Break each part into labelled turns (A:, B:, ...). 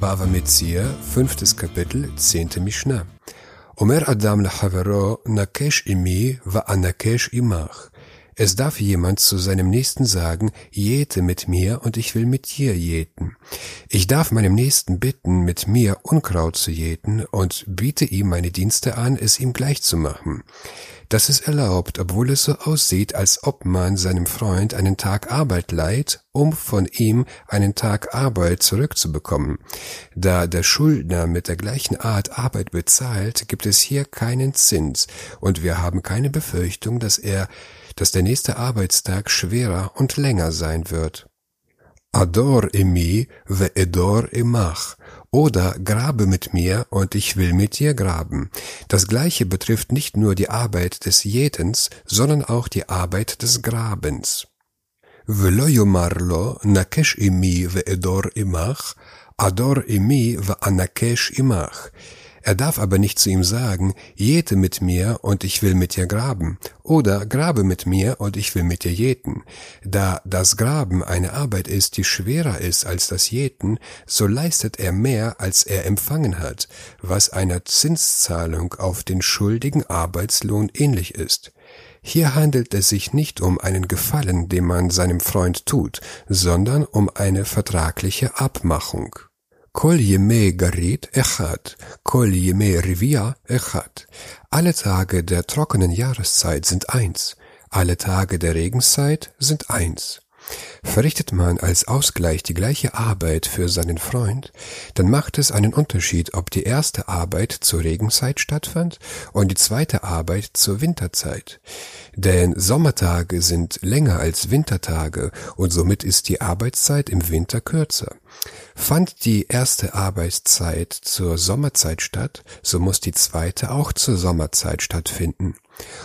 A: Bava Metzia, fünftes Kapitel, zehnte Mishnah. Omer Adam lachavero nakesh imi va anakesh imach. Es darf jemand zu seinem Nächsten sagen, jete mit mir und ich will mit dir jeten. Ich darf meinem Nächsten bitten, mit mir Unkraut zu jeten und biete ihm meine Dienste an, es ihm gleich zu machen. Das ist erlaubt, obwohl es so aussieht, als ob man seinem Freund einen Tag Arbeit leiht, um von ihm einen Tag Arbeit zurückzubekommen. Da der Schuldner mit der gleichen Art Arbeit bezahlt, gibt es hier keinen Zins, und wir haben keine Befürchtung, dass er dass der nächste Arbeitstag schwerer und länger sein wird. Ador imi ve edor imach oder grabe mit mir und ich will mit dir graben. Das gleiche betrifft nicht nur die Arbeit des Jätens, sondern auch die Arbeit des Grabens. ולא יאמר לו, נקש עמי ואדור עמך, אדור עמי ואנקש עמך. Er darf aber nicht zu ihm sagen, jäte mit mir und ich will mit dir graben, oder grabe mit mir und ich will mit dir jäten. Da das Graben eine Arbeit ist, die schwerer ist als das Jäten, so leistet er mehr, als er empfangen hat, was einer Zinszahlung auf den schuldigen Arbeitslohn ähnlich ist. Hier handelt es sich nicht um einen Gefallen, den man seinem Freund tut, sondern um eine vertragliche Abmachung. Kol Yemei Garit Echad, Kol Yemei Rivia Echad. Alle Tage der trockenen Jahreszeit sind eins, alle Tage der Regenszeit sind eins. Verrichtet man als Ausgleich die gleiche Arbeit für seinen Freund, dann macht es einen Unterschied, ob die erste Arbeit zur Regenzeit stattfand und die zweite Arbeit zur Winterzeit. Denn Sommertage sind länger als Wintertage und somit ist die Arbeitszeit im Winter kürzer. Fand die erste Arbeitszeit zur Sommerzeit statt, so muss die zweite auch zur Sommerzeit stattfinden.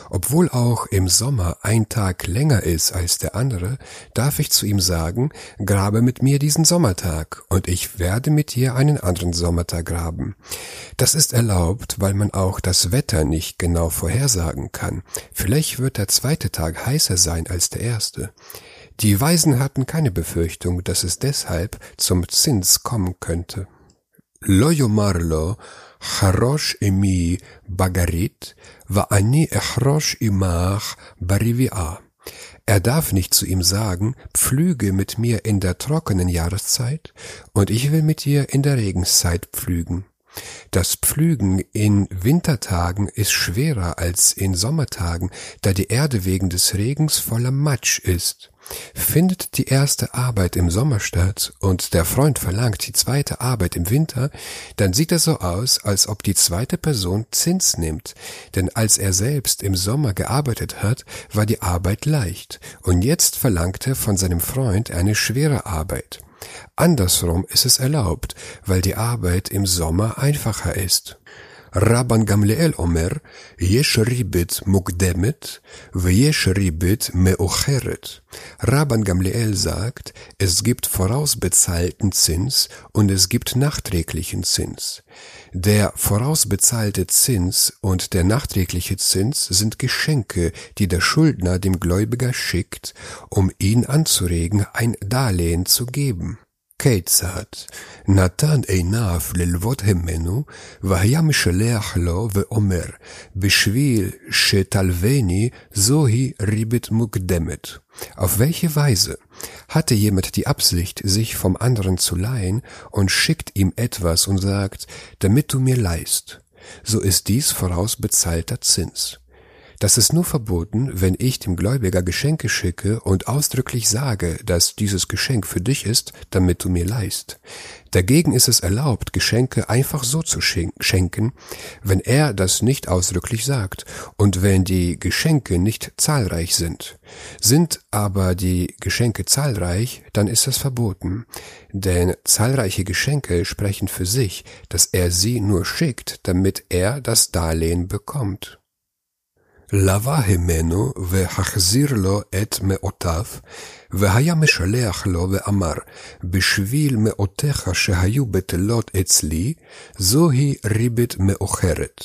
A: Obwohl auch im Sommer ein Tag länger ist als der andere, darf ich zu ihm sagen, grabe mit mir diesen Sommertag, und ich werde mit dir einen anderen Sommertag graben. Das ist erlaubt, weil man auch das Wetter nicht genau vorhersagen kann. Vielleicht wird der zweite Tag heißer sein als der erste. Die Weisen hatten keine Befürchtung, dass es deshalb zum Zins kommen könnte. Loyomarlo Harosh Emi Bagarit Ani Echrosh Imach Barivia. Er darf nicht zu ihm sagen, pflüge mit mir in der trockenen Jahreszeit, und ich will mit dir in der Regenszeit pflügen. Das Pflügen in Wintertagen ist schwerer als in Sommertagen, da die Erde wegen des Regens voller Matsch ist. Findet die erste Arbeit im Sommer statt und der Freund verlangt die zweite Arbeit im Winter, dann sieht es so aus, als ob die zweite Person Zins nimmt, denn als er selbst im Sommer gearbeitet hat, war die Arbeit leicht, und jetzt verlangt er von seinem Freund eine schwere Arbeit. Andersrum ist es erlaubt, weil die Arbeit im Sommer einfacher ist. רבן גמליאל אומר, יש ריבית מוקדמת ויש ריבית מאוחרת. Rabban Gamliel sagt, es gibt vorausbezahlten Zins und es gibt nachträglichen Zins. Der vorausbezahlte Zins und der nachträgliche Zins sind Geschenke, die der Schuldner dem Gläubiger schickt, um ihn anzuregen, ein Darlehen zu geben. כיצד נתן עיניו ללוות ממנו, והיה משלח לו ואומר, בשביל שתלווני זוהי ריבית מוקדמת. Auf welche Weise hatte jemand die Absicht, sich vom anderen zu leihen und schickt ihm etwas und sagt, damit du mir leihst, so ist dies vorausbezahlter Zins. Das ist nur verboten, wenn ich dem Gläubiger Geschenke schicke und ausdrücklich sage, dass dieses Geschenk für dich ist, damit du mir leist. Dagegen ist es erlaubt, Geschenke einfach so zu schenken, wenn er das nicht ausdrücklich sagt und wenn die Geschenke nicht zahlreich sind. Sind aber die Geschenke zahlreich, dann ist das verboten, denn zahlreiche Geschenke sprechen für sich, dass er sie nur schickt, damit er das Darlehen bekommt. לווה ממנו והחזיר לו את מאותיו, והיה משלח לו ואמר, בשביל מאותיך שהיו בטלות אצלי, זוהי ריבית מאוחרת.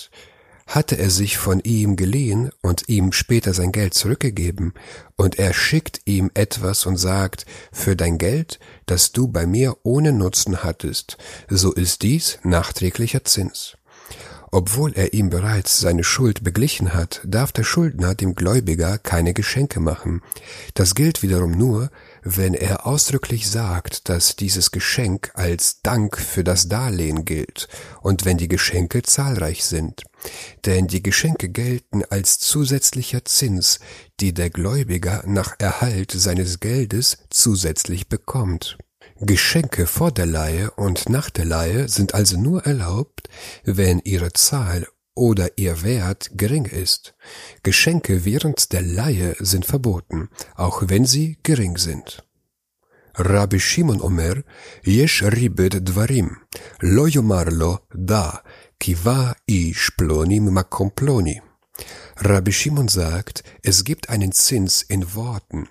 A: hatte er sich von ihm geliehen und ihm später sein Geld zurückgegeben, und er schickt ihm etwas und sagt, für dein Geld, das du bei mir ohne Nutzen hattest, so ist dies nachträglicher Zins. Obwohl er ihm bereits seine Schuld beglichen hat, darf der Schuldner dem Gläubiger keine Geschenke machen. Das gilt wiederum nur, wenn er ausdrücklich sagt, dass dieses Geschenk als Dank für das Darlehen gilt und wenn die Geschenke zahlreich sind. Denn die Geschenke gelten als zusätzlicher Zins, die der Gläubiger nach Erhalt seines Geldes zusätzlich bekommt. Geschenke vor der Leihe und nach der Leihe sind also nur erlaubt, wenn ihre Zahl oder ihr Wert gering ist. Geschenke während der Leihe sind verboten, auch wenn sie gering sind. Rabbi Shimon Omer, Yesh ribet dvarim, lo yomarlo da, kiva i shplonim makom ploni. Rabbi Shimon sagt, es gibt einen Zins in Worten.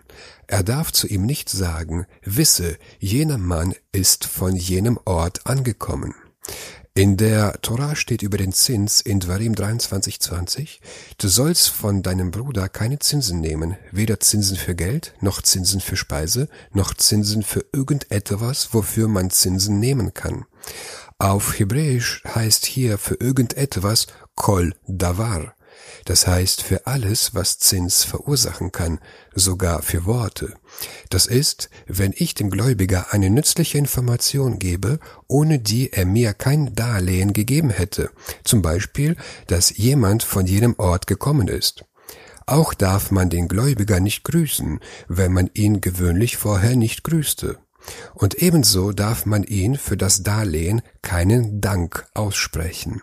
A: Er darf zu ihm nicht sagen, wisse, jener Mann ist von jenem Ort angekommen. In der Torah steht über den Zins in Dvarim 23,20, du sollst von deinem Bruder keine Zinsen nehmen, weder Zinsen für Geld, noch Zinsen für Speise, noch Zinsen für irgendetwas, wofür man Zinsen nehmen kann. Auf Hebräisch heißt hier für irgendetwas Kol Davar. Das heißt für alles, was Zins verursachen kann, sogar für Worte. Das ist, wenn ich dem Gläubiger eine nützliche Information gebe, ohne die er mir kein Darlehen gegeben hätte, zum Beispiel, dass jemand von jenem Ort gekommen ist. Auch darf man den Gläubiger nicht grüßen, wenn man ihn gewöhnlich vorher nicht grüßte. Und ebenso darf man ihn für das Darlehen keinen Dank aussprechen.